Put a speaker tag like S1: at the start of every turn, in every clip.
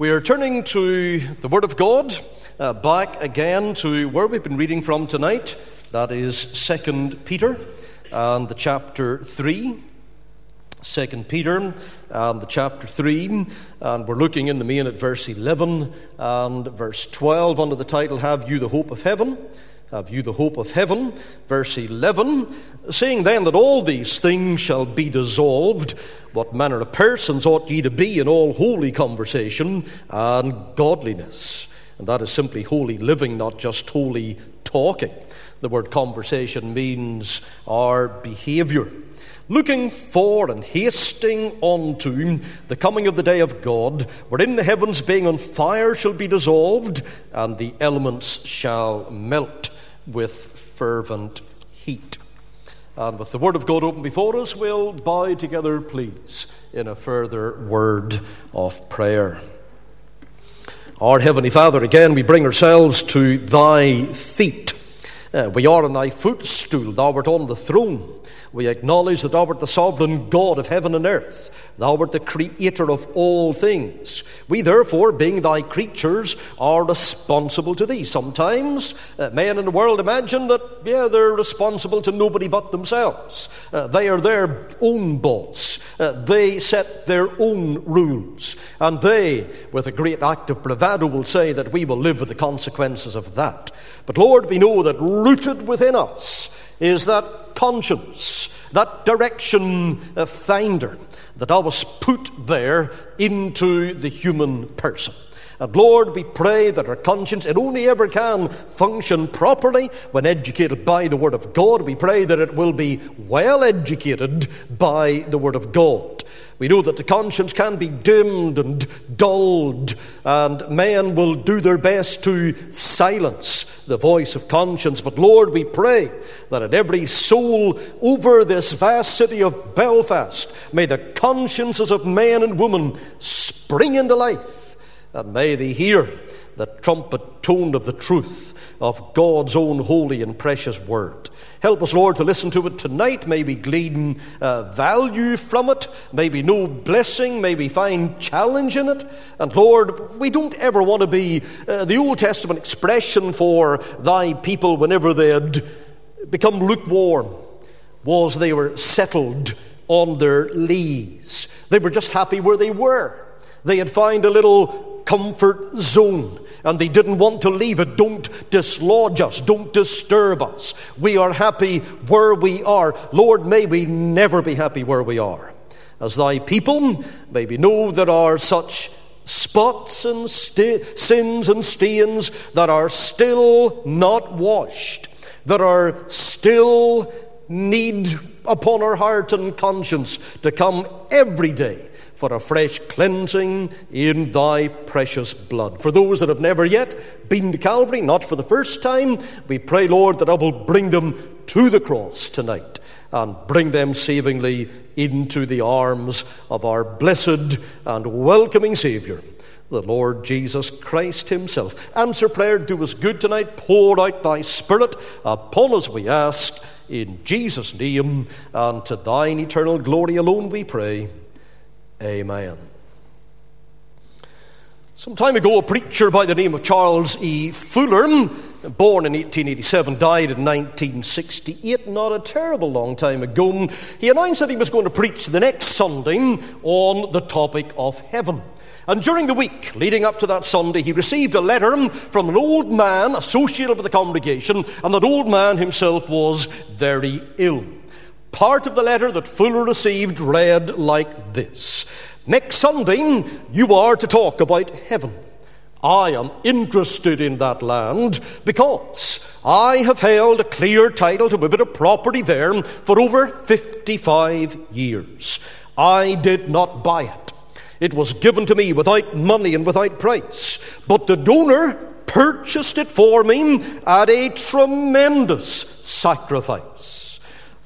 S1: We are turning to the Word of God, uh, back again to where we've been reading from tonight. That is Second Peter and the chapter 3. 2 Peter and the chapter 3, and we're looking in the main at verse 11 and verse 12 under the title, Have You the Hope of Heaven? Have you the hope of heaven? Verse 11, saying then that all these things shall be dissolved, what manner of persons ought ye to be in all holy conversation and godliness? And that is simply holy living, not just holy talking. The word conversation means our behavior. Looking for and hasting unto the coming of the day of God, wherein the heavens being on fire shall be dissolved, and the elements shall melt with fervent heat. And with the Word of God open before us, we'll bow together, please, in a further word of prayer. Our Heavenly Father, again we bring ourselves to Thy feet. Uh, we are on Thy footstool, Thou art on the throne. We acknowledge that Thou art the sovereign God of heaven and earth. Thou art the creator of all things. We, therefore, being Thy creatures, are responsible to Thee. Sometimes uh, men in the world imagine that, yeah, they're responsible to nobody but themselves. Uh, they are their own boss. They set their own rules. And they, with a great act of bravado, will say that we will live with the consequences of that. But Lord, we know that rooted within us is that conscience, that direction finder that I was put there into the human person. And Lord, we pray that our conscience, it only ever can function properly when educated by the Word of God. We pray that it will be well educated by the Word of God. We know that the conscience can be dimmed and dulled, and men will do their best to silence the voice of conscience. But Lord, we pray that in every soul over this vast city of Belfast, may the consciences of men and women spring into life and may they hear the trumpet tone of the truth of God's own holy and precious word. Help us, Lord, to listen to it tonight. May we glean uh, value from it. May we know blessing. May we find challenge in it. And Lord, we don't ever want to be uh, the Old Testament expression for thy people whenever they had become lukewarm was they were settled on their lees. They were just happy where they were. They had found a little comfort zone and they didn't want to leave it. Don't dislodge us. Don't disturb us. We are happy where we are. Lord, may we never be happy where we are. As thy people, may we know there are such spots and sins and stains that are still not washed, that are still need upon our heart and conscience to come every day for a fresh cleansing in thy precious blood. For those that have never yet been to Calvary, not for the first time, we pray, Lord, that I will bring them to the cross tonight and bring them savingly into the arms of our blessed and welcoming Saviour, the Lord Jesus Christ Himself. Answer prayer, do us good tonight. Pour out thy Spirit upon us, we ask. In Jesus' name, and to thine eternal glory alone we pray. Amen. Some time ago, a preacher by the name of Charles E. Fuller, born in 1887, died in 1968, not a terrible long time ago. He announced that he was going to preach the next Sunday on the topic of heaven. And during the week leading up to that Sunday, he received a letter from an old man associated with the congregation, and that old man himself was very ill. Part of the letter that Fuller received read like this Next Sunday, you are to talk about heaven. I am interested in that land because I have held a clear title to a bit of property there for over 55 years. I did not buy it. It was given to me without money and without price. But the donor purchased it for me at a tremendous sacrifice.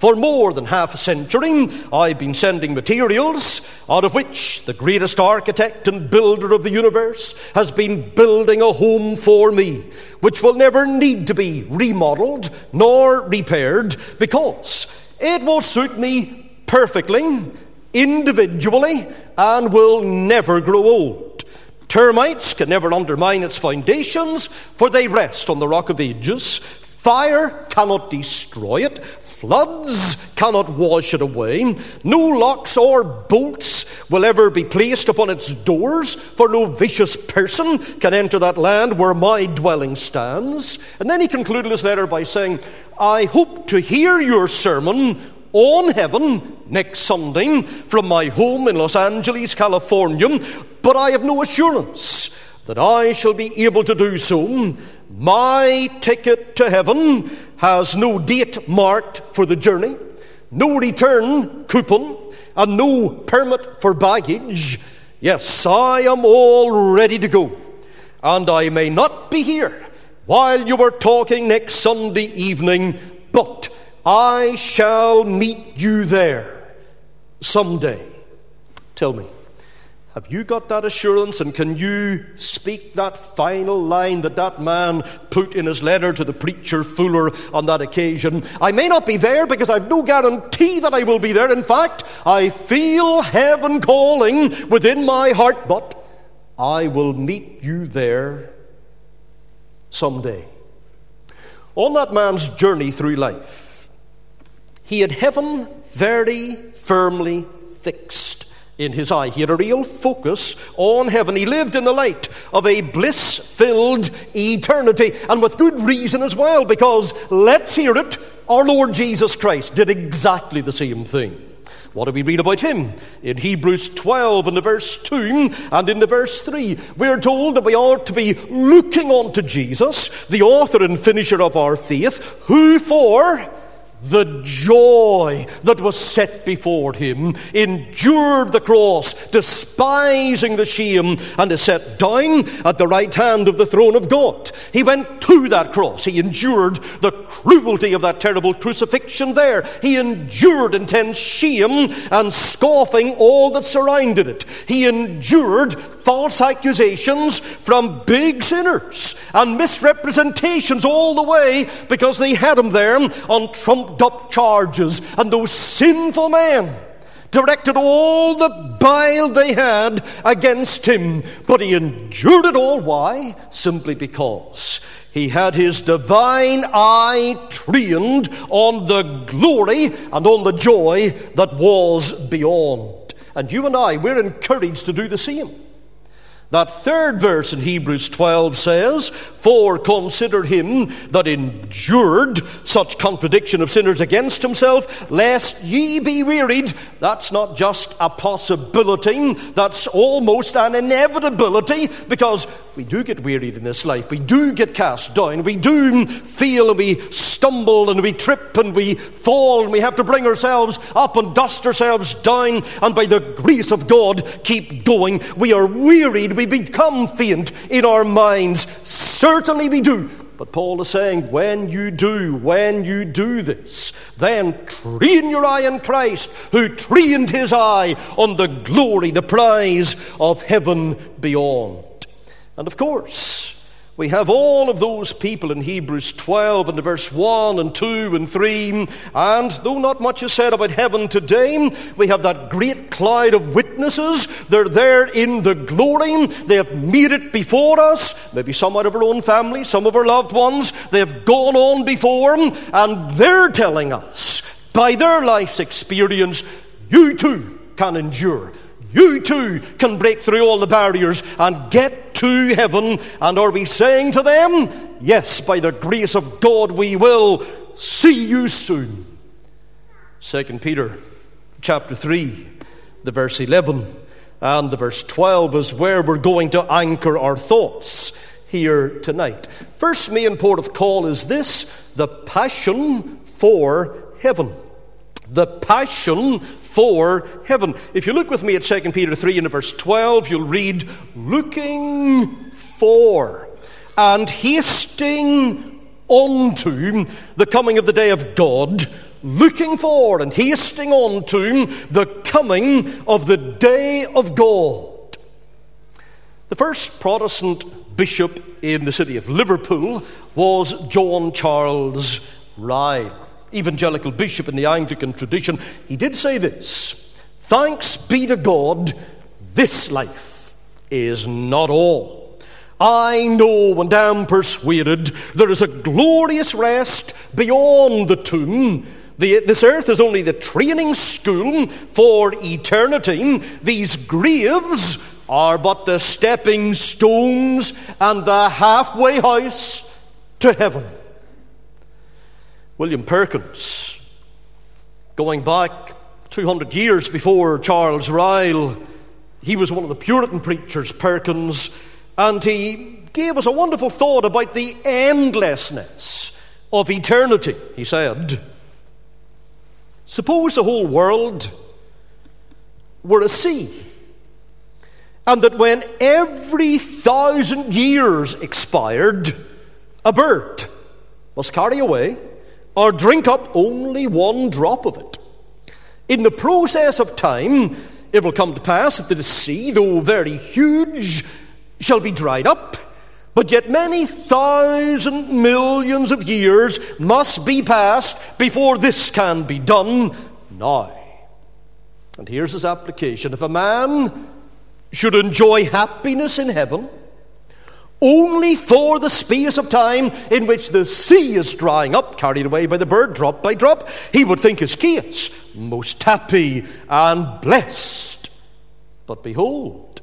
S1: For more than half a century, I've been sending materials out of which the greatest architect and builder of the universe has been building a home for me, which will never need to be remodeled nor repaired because it will suit me perfectly, individually, and will never grow old. Termites can never undermine its foundations, for they rest on the rock of ages. Fire cannot destroy it, floods cannot wash it away. No locks or bolts will ever be placed upon its doors, for no vicious person can enter that land where my dwelling stands. And then he concluded his letter by saying, I hope to hear your sermon on heaven next Sunday from my home in Los Angeles, California, but I have no assurance that I shall be able to do so. My ticket to heaven has no date marked for the journey, no return coupon, and no permit for baggage. Yes, I am all ready to go, and I may not be here while you are talking next Sunday evening, but I shall meet you there someday. Tell me, have you got that assurance and can you speak that final line that that man put in his letter to the preacher Fuller on that occasion? I may not be there because I've no guarantee that I will be there. In fact, I feel heaven calling within my heart, but I will meet you there someday. On that man's journey through life, he had heaven very firmly fixed in his eye. He had a real focus on heaven. He lived in the light of a bliss filled eternity, and with good reason as well, because let's hear it, our Lord Jesus Christ did exactly the same thing. What do we read about him? In Hebrews 12, in the verse 2 and in the verse 3, we're told that we ought to be looking on to Jesus, the author and finisher of our faith, who for the joy that was set before him, endured the cross, despising the shame, and is set down at the right hand of the throne of God. He went to that cross. He endured the cruelty of that terrible crucifixion there. He endured intense shame and scoffing all that surrounded it. He endured false accusations from big sinners and misrepresentations all the way because they had him there on trumped up charges. And those sinful men directed all the bile they had against him. But he endured it all. Why? Simply because he had his divine eye trained on the glory and on the joy that was beyond. And you and I, we're encouraged to do the same. That third verse in Hebrews 12 says, For consider him that endured such contradiction of sinners against himself, lest ye be wearied. That's not just a possibility, that's almost an inevitability, because we do get wearied in this life. We do get cast down. We do feel and we stumble and we trip and we fall and we have to bring ourselves up and dust ourselves down and by the grace of God keep going. We are wearied. We become faint in our minds. Certainly we do. But Paul is saying, when you do, when you do this, then train your eye on Christ, who trained his eye on the glory, the prize of heaven beyond. And of course, we have all of those people in Hebrews 12 and verse 1 and 2 and 3. And though not much is said about heaven today, we have that great cloud of witnesses. They're there in the glory. They have made it before us. Maybe some out of our own family, some of our loved ones. They have gone on before, and they're telling us by their life's experience, you too can endure. You too can break through all the barriers and get to heaven. And are we saying to them, Yes, by the grace of God, we will see you soon? 2 Peter chapter 3, the verse 11 and the verse 12 is where we're going to anchor our thoughts here tonight. First main port of call is this the passion for heaven. The passion for heaven. If you look with me at 2 Peter 3 and verse 12, you'll read, looking for and hasting unto the coming of the day of God, looking for and hasting unto the coming of the day of God. The first Protestant bishop in the city of Liverpool was John Charles Ryle evangelical bishop in the Anglican tradition, he did say this Thanks be to God, this life is not all. I know and am persuaded there is a glorious rest beyond the tomb. The, this earth is only the training school for eternity. These graves are but the stepping stones and the halfway house to heaven. William Perkins, going back 200 years before Charles Ryle, he was one of the Puritan preachers, Perkins, and he gave us a wonderful thought about the endlessness of eternity. He said, Suppose the whole world were a sea, and that when every thousand years expired, a bird must carry away or drink up only one drop of it. In the process of time, it will come to pass that the sea, though very huge, shall be dried up, but yet many thousand millions of years must be passed before this can be done now. And here's his application if a man should enjoy happiness in heaven, only for the space of time in which the sea is drying up, carried away by the bird drop by drop, he would think his case most happy and blessed. But behold,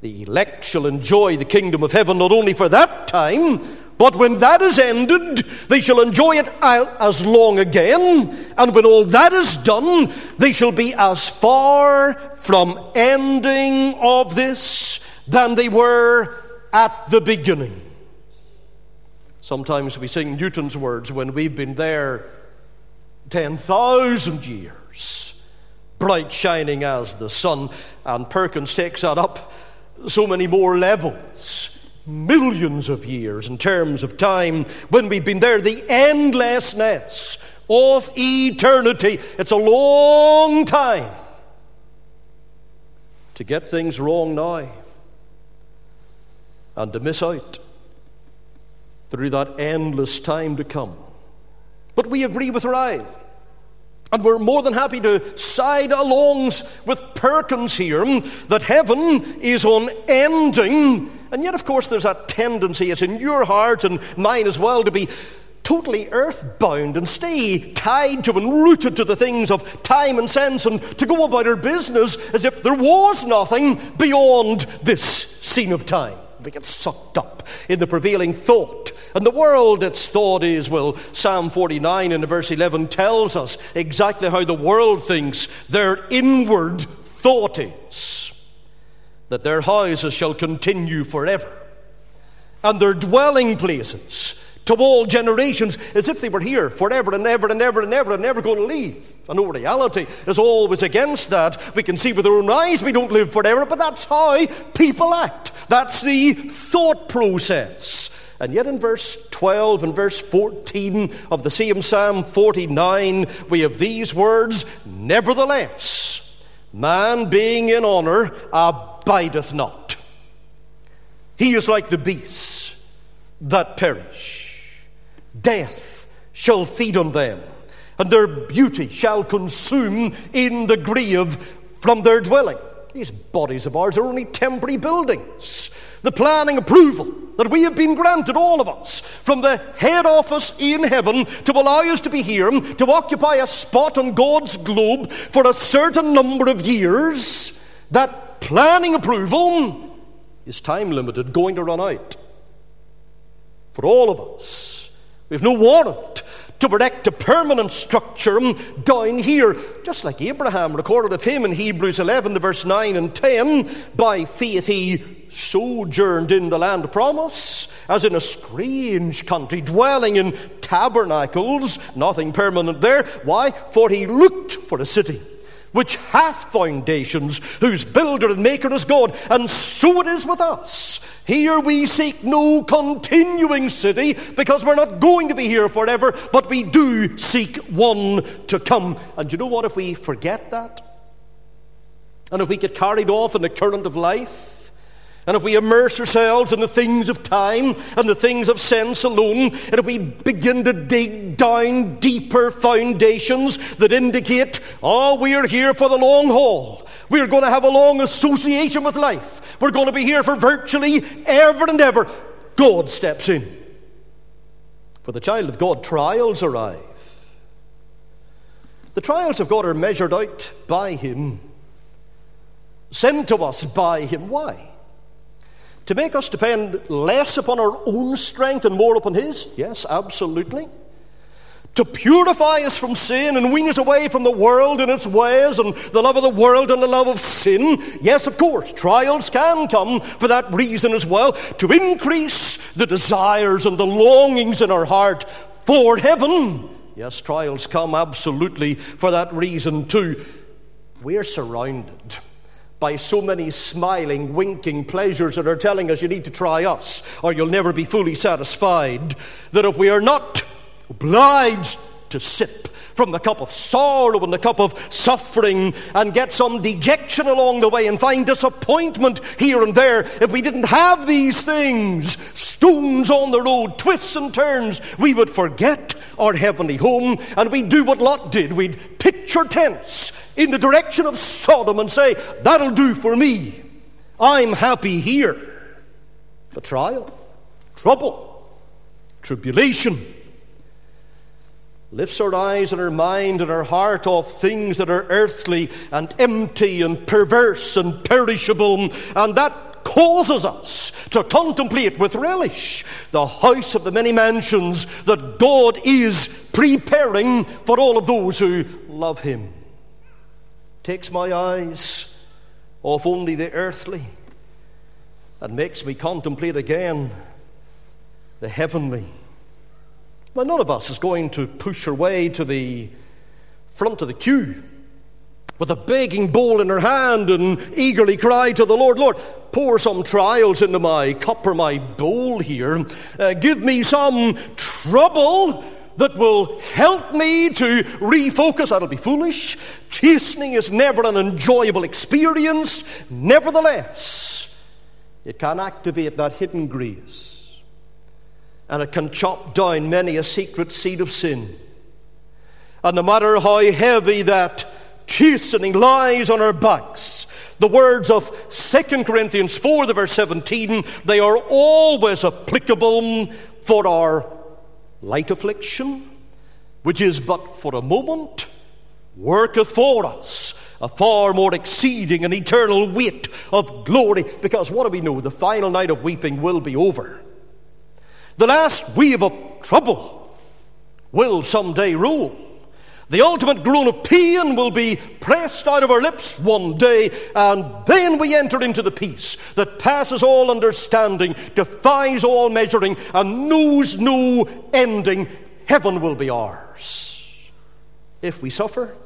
S1: the elect shall enjoy the kingdom of heaven not only for that time, but when that is ended, they shall enjoy it as long again. And when all that is done, they shall be as far from ending of this than they were at the beginning. Sometimes we sing Newton's words when we've been there 10,000 years, bright shining as the sun. And Perkins takes that up so many more levels, millions of years in terms of time, when we've been there, the endlessness of eternity. It's a long time to get things wrong now and to miss out through that endless time to come. But we agree with Ryle. And we're more than happy to side along with Perkins here mm, that heaven is unending. And yet, of course, there's that tendency, it's in your heart and mine as well, to be totally earthbound and stay tied to and rooted to the things of time and sense and to go about our business as if there was nothing beyond this scene of time. We get sucked up in the prevailing thought. And the world, its thought is, well, Psalm 49 in verse 11 tells us exactly how the world thinks their inward thought is that their houses shall continue forever, and their dwelling places to all generations as if they were here forever and ever and ever and ever and never going to leave. And no reality is always against that. We can see with our own eyes we don't live forever, but that's how people act. That's the thought process. And yet, in verse 12 and verse 14 of the same Psalm 49, we have these words Nevertheless, man being in honor abideth not. He is like the beasts that perish. Death shall feed on them, and their beauty shall consume in the grave from their dwelling. These bodies of ours are only temporary buildings. The planning approval that we have been granted, all of us, from the head office in heaven to allow us to be here, to occupy a spot on God's globe for a certain number of years, that planning approval is time limited, going to run out. For all of us, we have no warrant to erect a permanent structure um, down here, just like Abraham recorded of him in Hebrews 11, the verse 9 and 10. By faith he sojourned in the land of promise, as in a strange country, dwelling in tabernacles, nothing permanent there. Why? For he looked for a city which hath foundations, whose builder and maker is God. And so it is with us. Here we seek no continuing city because we're not going to be here forever, but we do seek one to come. And you know what? If we forget that, and if we get carried off in the current of life, and if we immerse ourselves in the things of time and the things of sense alone, and if we begin to dig down deeper foundations that indicate, ah, oh, we're here for the long haul, We're going to have a long association with life. We're going to be here for virtually ever and ever. God steps in. For the child of God, trials arrive. The trials of God are measured out by Him, sent to us by Him. Why? To make us depend less upon our own strength and more upon His? Yes, absolutely to purify us from sin and wean us away from the world and its ways and the love of the world and the love of sin. Yes, of course, trials can come for that reason as well, to increase the desires and the longings in our heart for heaven. Yes, trials come absolutely for that reason too. We're surrounded by so many smiling, winking pleasures that are telling us you need to try us or you'll never be fully satisfied, that if we are not obliged to sip from the cup of sorrow and the cup of suffering and get some dejection along the way and find disappointment here and there. If we didn't have these things, stones on the road, twists and turns, we would forget our heavenly home and we'd do what Lot did. We'd pitch our tents in the direction of Sodom and say, That'll do for me. I'm happy here. But trial, trouble, tribulation, lifts our eyes and our mind and our heart off things that are earthly and empty and perverse and perishable, and that causes us to contemplate with relish the house of the many mansions that God is preparing for all of those who love Him. Takes my eyes off only the earthly and makes me contemplate again the heavenly. Well, none of us is going to push her way to the front of the queue with a begging bowl in her hand and eagerly cry to the Lord, Lord, pour some trials into my cup or my bowl here. Uh, give me some trouble that will help me to refocus. That'll be foolish. Chastening is never an enjoyable experience. Nevertheless, it can activate that hidden grace and it can chop down many a secret seed of sin. And no matter how heavy that chastening lies on our backs, the words of 2 Corinthians 4, the verse 17, they are always applicable for our light affliction, which is but for a moment, worketh for us a far more exceeding and eternal weight of glory. Because what do we know? The final night of weeping will be over. The last wave of trouble will someday rule. The ultimate groan of pain will be pressed out of our lips one day, and then we enter into the peace that passes all understanding, defies all measuring, and knows no ending. Heaven will be ours. If we suffer,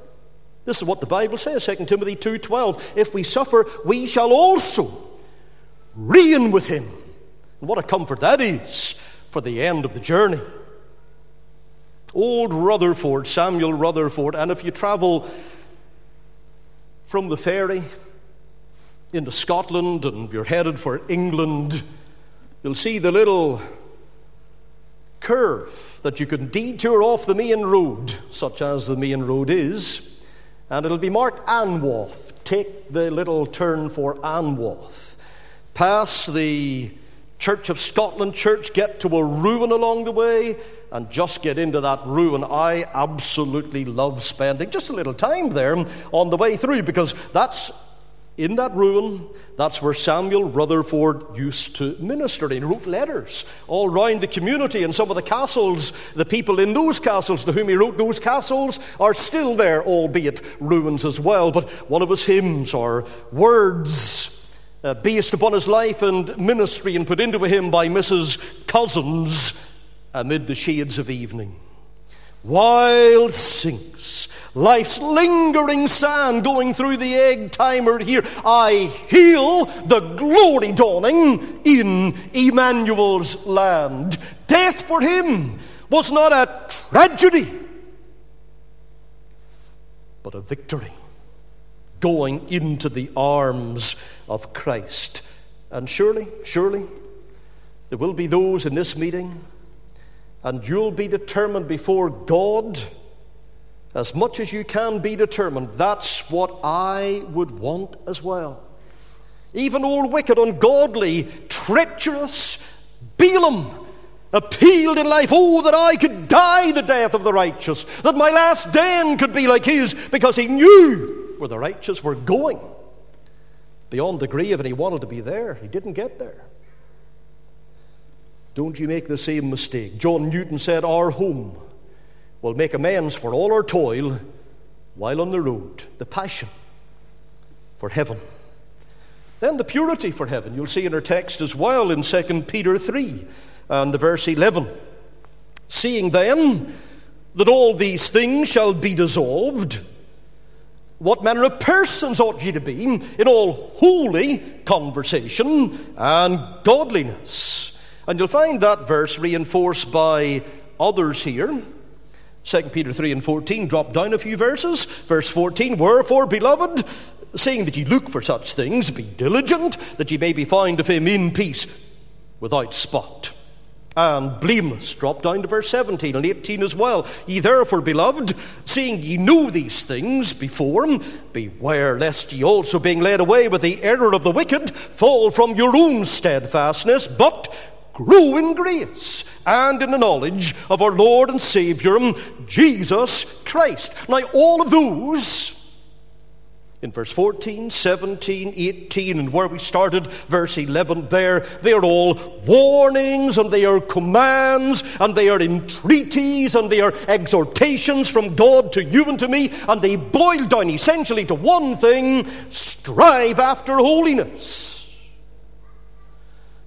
S1: this is what the Bible says, 2 Timothy 2:12. If we suffer, we shall also reign with him. And what a comfort that is for the end of the journey. Old Rutherford, Samuel Rutherford, and if you travel from the ferry into Scotland and you're headed for England, you'll see the little curve that you can detour off the main road, such as the main road is, and it'll be marked Anwoth. Take the little turn for Anwoth. Pass the Church of Scotland Church get to a ruin along the way and just get into that ruin. I absolutely love spending just a little time there on the way through because that's in that ruin, that's where Samuel Rutherford used to minister. He wrote letters all round the community, and some of the castles, the people in those castles to whom he wrote those castles, are still there, albeit ruins as well. But one of his hymns or words uh, based upon his life and ministry and put into him by Mrs. Cousins amid the shades of evening. Wild sinks life's lingering sand going through the egg timer here. I heal the glory dawning in Immanuel's land. Death for him was not a tragedy, but a victory going into the arms of Christ. And surely, surely, there will be those in this meeting, and you'll be determined before God as much as you can be determined, that's what I would want as well. Even old wicked, ungodly, treacherous Balaam appealed in life, oh, that I could die the death of the righteous, that my last den could be like his, because he knew where the righteous were going. Beyond the grave, and he wanted to be there. He didn't get there. Don't you make the same mistake. John Newton said, Our home will make amends for all our toil while on the road. The passion for heaven. Then the purity for heaven. You'll see in our text as well in 2 Peter 3 and the verse 11. Seeing then that all these things shall be dissolved, what manner of persons ought ye to be in all holy conversation and godliness? And you'll find that verse reinforced by others here. 2 Peter 3 and 14, drop down a few verses. Verse 14, Wherefore, beloved, seeing that ye look for such things, be diligent that ye may be found of him in peace, without spot and blameless. Drop down to verse 17 and 18 as well. Ye therefore, beloved, seeing ye knew these things before, beware lest ye also, being led away with the error of the wicked, fall from your own steadfastness, but grow in grace and in the knowledge of our Lord and Savior, Jesus Christ. Now, all of those in verse 14, 17, 18, and where we started, verse 11 there, they are all warnings and they are commands and they are entreaties and they are exhortations from God to you and to me, and they boil down essentially to one thing strive after holiness.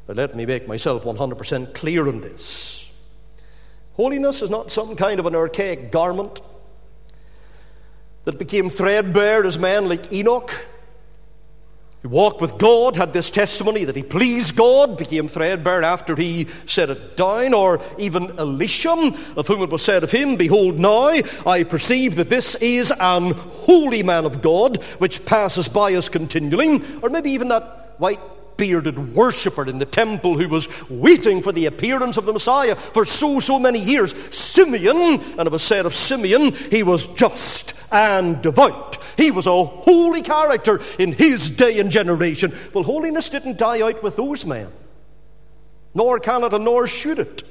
S1: But let me make myself 100% clear on this. Holiness is not some kind of an archaic garment that became threadbare as men like Enoch, who walked with God, had this testimony that he pleased God, became threadbare after he set it down, or even Elisham, of whom it was said of him, Behold, now I perceive that this is an holy man of God, which passes by us continually, or maybe even that white bearded worshipper in the temple who was waiting for the appearance of the Messiah for so, so many years. Simeon, and it was said of Simeon, he was just and devout. He was a holy character in his day and generation. Well, holiness didn't die out with those men, nor can it, and nor should it.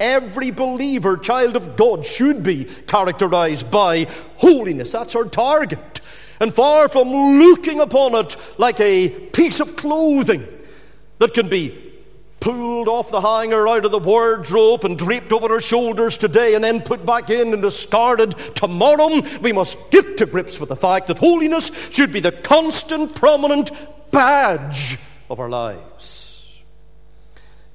S1: Every believer, child of God, should be characterized by holiness. That's our target. And far from looking upon it like a piece of clothing that can be pulled off the hanger out of the wardrobe and draped over our shoulders today and then put back in and discarded tomorrow, we must get to grips with the fact that holiness should be the constant, prominent badge of our lives.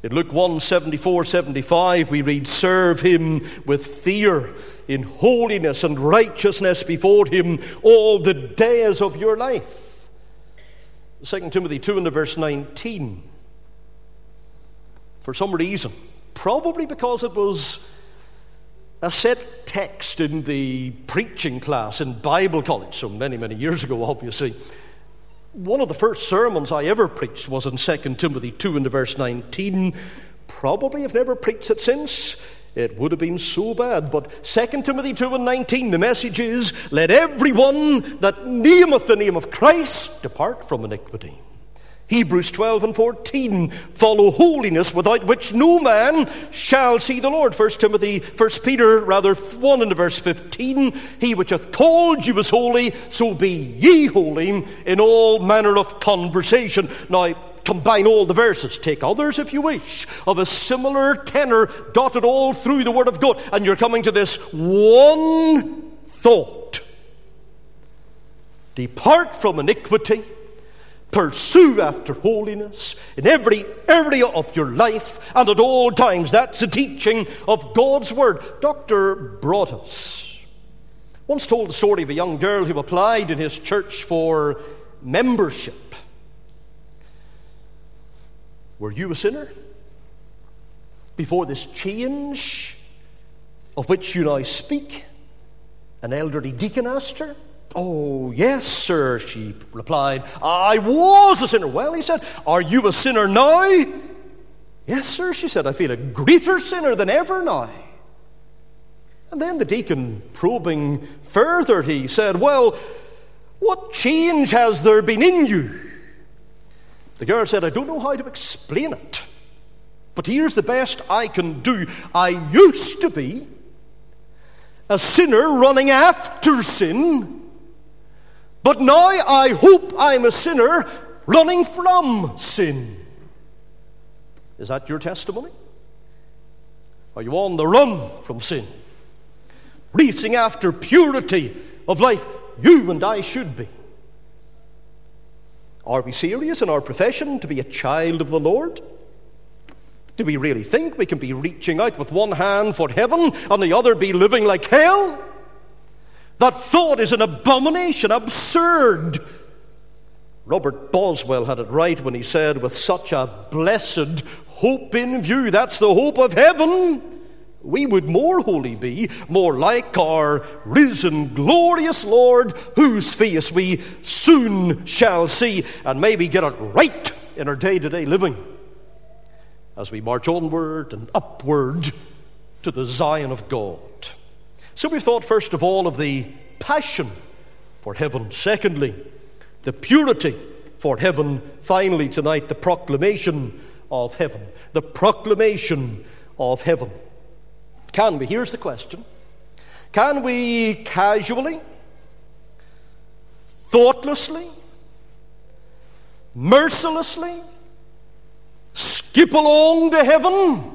S1: In Luke 1 74 75, we read, Serve him with fear in holiness and righteousness before Him all the days of your life. 2 Timothy 2 and verse 19. For some reason, probably because it was a set text in the preaching class in Bible college, so many, many years ago, obviously. One of the first sermons I ever preached was in 2 Timothy 2 and verse 19. Probably have never preached it since. It would have been so bad. But 2 Timothy 2 and 19, the message is let everyone that nameth the name of Christ depart from iniquity. Hebrews 12 and 14 follow holiness without which no man shall see the Lord. 1 Timothy, 1 Peter, rather 1 and verse 15 He which hath called you is holy, so be ye holy in all manner of conversation. Now, combine all the verses, take others if you wish, of a similar tenor dotted all through the Word of God, and you're coming to this one thought Depart from iniquity, pursue after holiness in every area of your life and at all times. That's the teaching of God's Word. Dr. Broadus once told the story of a young girl who applied in his church for membership. Were you a sinner? Before this change of which you now speak? An elderly deacon asked her. Oh, yes, sir, she replied. I was a sinner. Well, he said, Are you a sinner now? Yes, sir, she said. I feel a greater sinner than ever now. And then the deacon, probing further, he said, Well, what change has there been in you? The girl said, I don't know how to explain it, but here's the best I can do. I used to be a sinner running after sin, but now I hope I'm a sinner running from sin. Is that your testimony? Are you on the run from sin? racing after purity of life. You and I should be. Are we serious in our profession to be a child of the Lord? Do we really think we can be reaching out with one hand for heaven and the other be living like hell? That thought is an abomination, absurd. Robert Boswell had it right when he said, with such a blessed hope in view, that's the hope of heaven we would more holy be, more like our risen, glorious Lord, whose face we soon shall see, and maybe get it right in our day to day living as we march onward and upward to the Zion of God. So we've thought, first of all, of the passion for heaven. Secondly, the purity for heaven. Finally, tonight, the proclamation of heaven. The proclamation of heaven. Can we? Here's the question Can we casually, thoughtlessly, mercilessly skip along to heaven?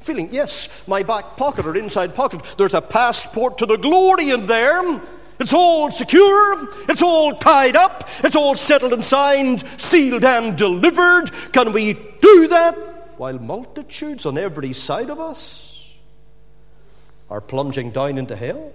S1: Feeling, yes, my back pocket or inside pocket, there's a passport to the glory in there. It's all secure, it's all tied up, it's all settled and signed, sealed and delivered. Can we do that while multitudes on every side of us are plunging down into hell?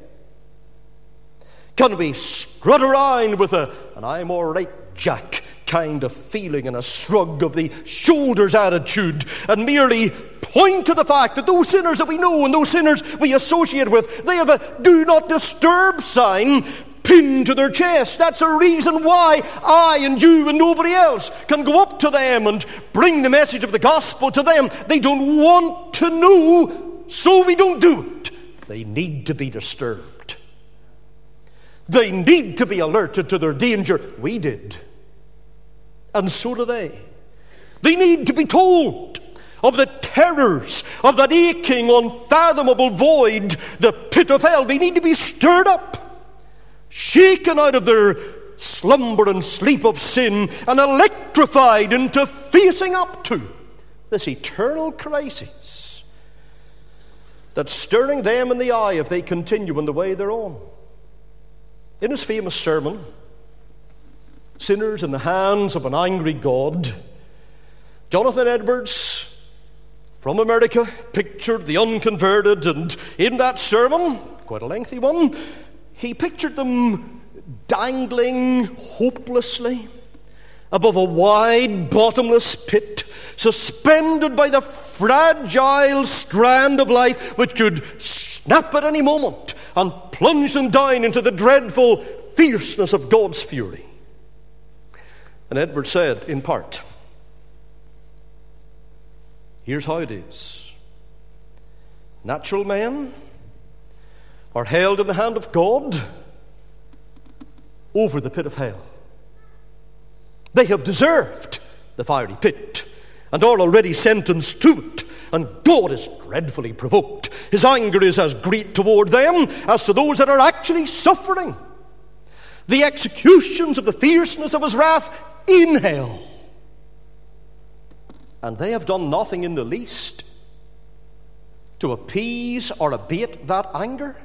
S1: Can we strut around with a, I'm all right, Jack, kind of feeling and a shrug of the shoulders attitude and merely point to the fact that those sinners that we know and those sinners we associate with, they have a do not disturb sign pinned to their chest. That's a reason why I and you and nobody else can go up to them and bring the message of the gospel to them. They don't want to know, so we don't do it. They need to be disturbed. They need to be alerted to their danger. We did. And so do they. They need to be told of the terrors of that aching, unfathomable void, the pit of hell. They need to be stirred up, shaken out of their slumber and sleep of sin, and electrified into facing up to this eternal crisis that's stirring them in the eye if they continue in the way they're on. In his famous sermon, Sinners in the Hands of an Angry God, Jonathan Edwards from America pictured the unconverted, and in that sermon, quite a lengthy one, he pictured them dangling hopelessly above a wide, bottomless pit, suspended by the fragile strand of life which could snap at any moment and plunge them down into the dreadful fierceness of God's fury. And Edward said, in part, here's how it is natural men are held in the hand of God over the pit of hell. They have deserved the fiery pit and are already sentenced to it. And God is dreadfully provoked. His anger is as great toward them as to those that are actually suffering. The executions of the fierceness of his wrath in hell. And they have done nothing in the least to appease or abate that anger.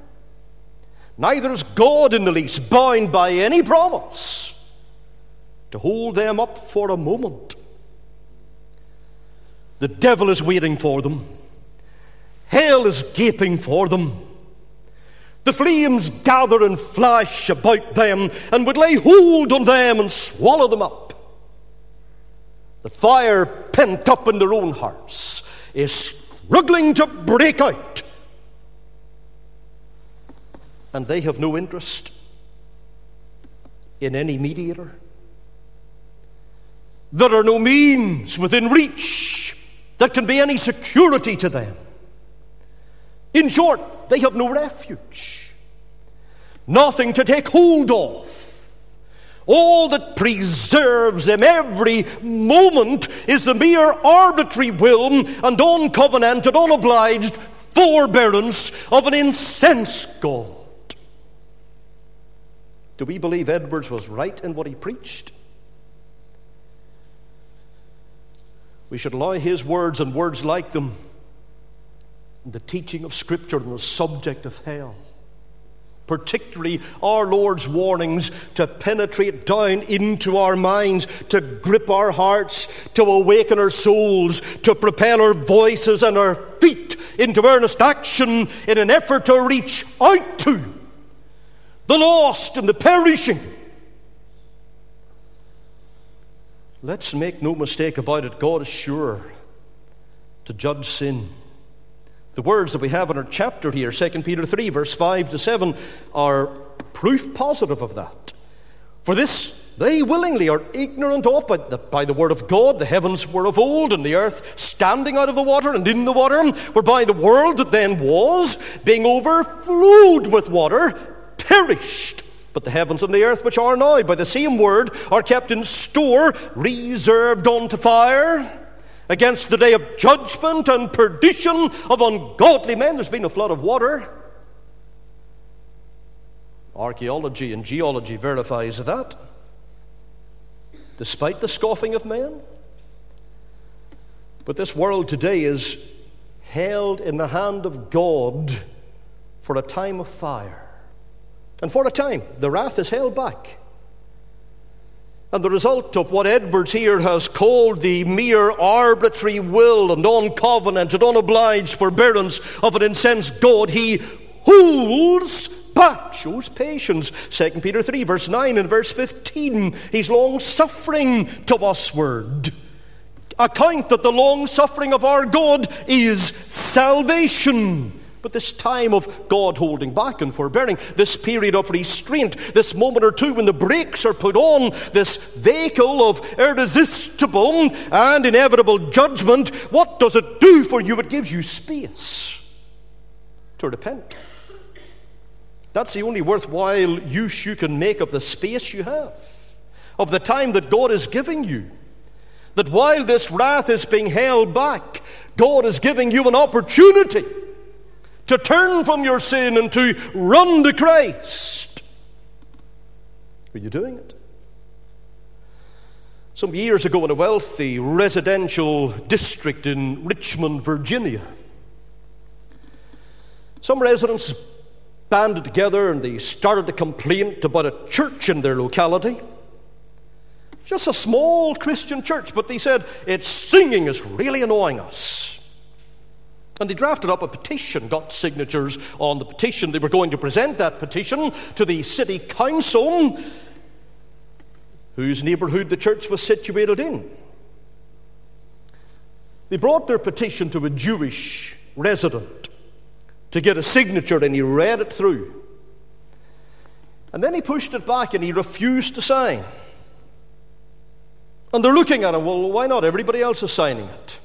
S1: Neither is God in the least bound by any promise to hold them up for a moment. The devil is waiting for them. Hell is gaping for them. The flames gather and flash about them and would lay hold on them and swallow them up. The fire pent up in their own hearts is struggling to break out. And they have no interest in any mediator. There are no means within reach that can be any security to them. In short, they have no refuge, nothing to take hold of. All that preserves them every moment is the mere arbitrary will and uncovenanted, unobliged forbearance of an incensed God. Do we believe Edwards was right in what he preached? We should allow his words and words like them the teaching of Scripture on the subject of hell. Particularly our Lord's warnings to penetrate down into our minds, to grip our hearts, to awaken our souls, to propel our voices and our feet into earnest action in an effort to reach out to the lost and the perishing Let's make no mistake about it, God is sure to judge sin. The words that we have in our chapter here, 2 Peter 3, verse 5 to 7, are proof positive of that. For this they willingly are ignorant of by the, by the word of God. The heavens were of old, and the earth standing out of the water and in the water, whereby the world that then was, being overflowed with water, perished. But the heavens and the earth, which are now, by the same word, are kept in store, reserved unto fire, against the day of judgment and perdition of ungodly men. There's been a flood of water. Archaeology and geology verifies that. Despite the scoffing of men. But this world today is held in the hand of God for a time of fire. And for a time, the wrath is held back. And the result of what Edwards here has called the mere arbitrary will and uncovenanted, unobliged forbearance of an incensed God, he holds back, shows patience. 2 Peter 3, verse 9 and verse 15. He's long suffering to usward. Account that the long suffering of our God is salvation. But this time of God holding back and forbearing, this period of restraint, this moment or two when the brakes are put on, this vehicle of irresistible and inevitable judgment, what does it do for you? It gives you space to repent. That's the only worthwhile use you can make of the space you have, of the time that God is giving you. That while this wrath is being held back, God is giving you an opportunity to turn from your sin and to run to Christ. Are you doing it? Some years ago, in a wealthy residential district in Richmond, Virginia, some residents banded together and they started a complaint about a church in their locality. Just a small Christian church, but they said its singing is really annoying us. And they drafted up a petition, got signatures on the petition. They were going to present that petition to the city council, whose neighbourhood the church was situated in. They brought their petition to a Jewish resident to get a signature, and he read it through. And then he pushed it back and he refused to sign. And they're looking at him, well, why not? Everybody else is signing it.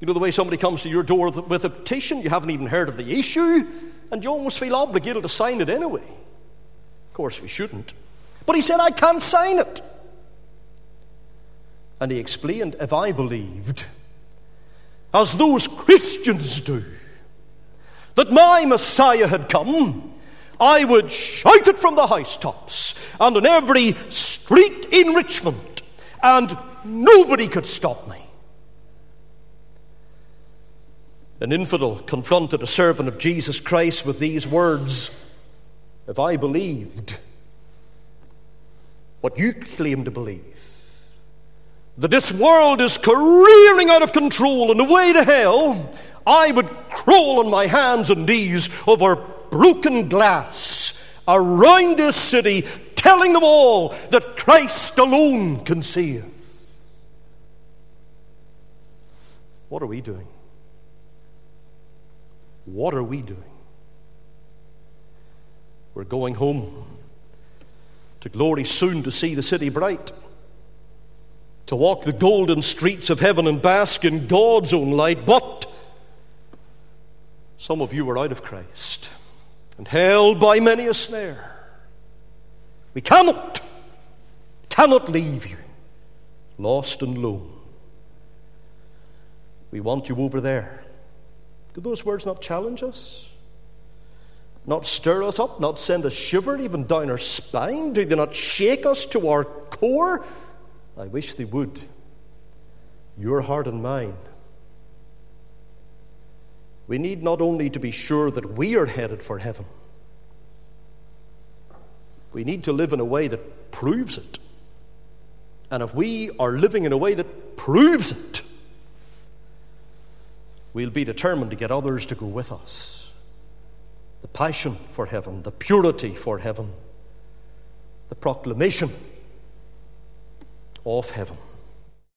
S1: You know the way somebody comes to your door with a petition, you haven't even heard of the issue, and you almost feel obligated to sign it anyway. Of course, we shouldn't. But he said, I can't sign it. And he explained, if I believed, as those Christians do, that my Messiah had come, I would shout it from the housetops and on every street in Richmond, and nobody could stop me. An infidel confronted a servant of Jesus Christ with these words If I believed what you claim to believe, that this world is careering out of control and the way to hell, I would crawl on my hands and knees over broken glass around this city, telling them all that Christ alone can save. What are we doing? What are we doing? We're going home to glory soon to see the city bright, to walk the golden streets of heaven and bask in God's own light. But Some of you are out of Christ and held by many a snare. We cannot, cannot leave you lost and lone. We want you over there. Do those words not challenge us? Not stir us up, not send a shiver even down our spine? Do they not shake us to our core? I wish they would. Your heart and mine. We need not only to be sure that we are headed for heaven, we need to live in a way that proves it. And if we are living in a way that proves it, we'll be determined to get others to go with us. The passion for heaven, the purity for heaven, the proclamation of heaven.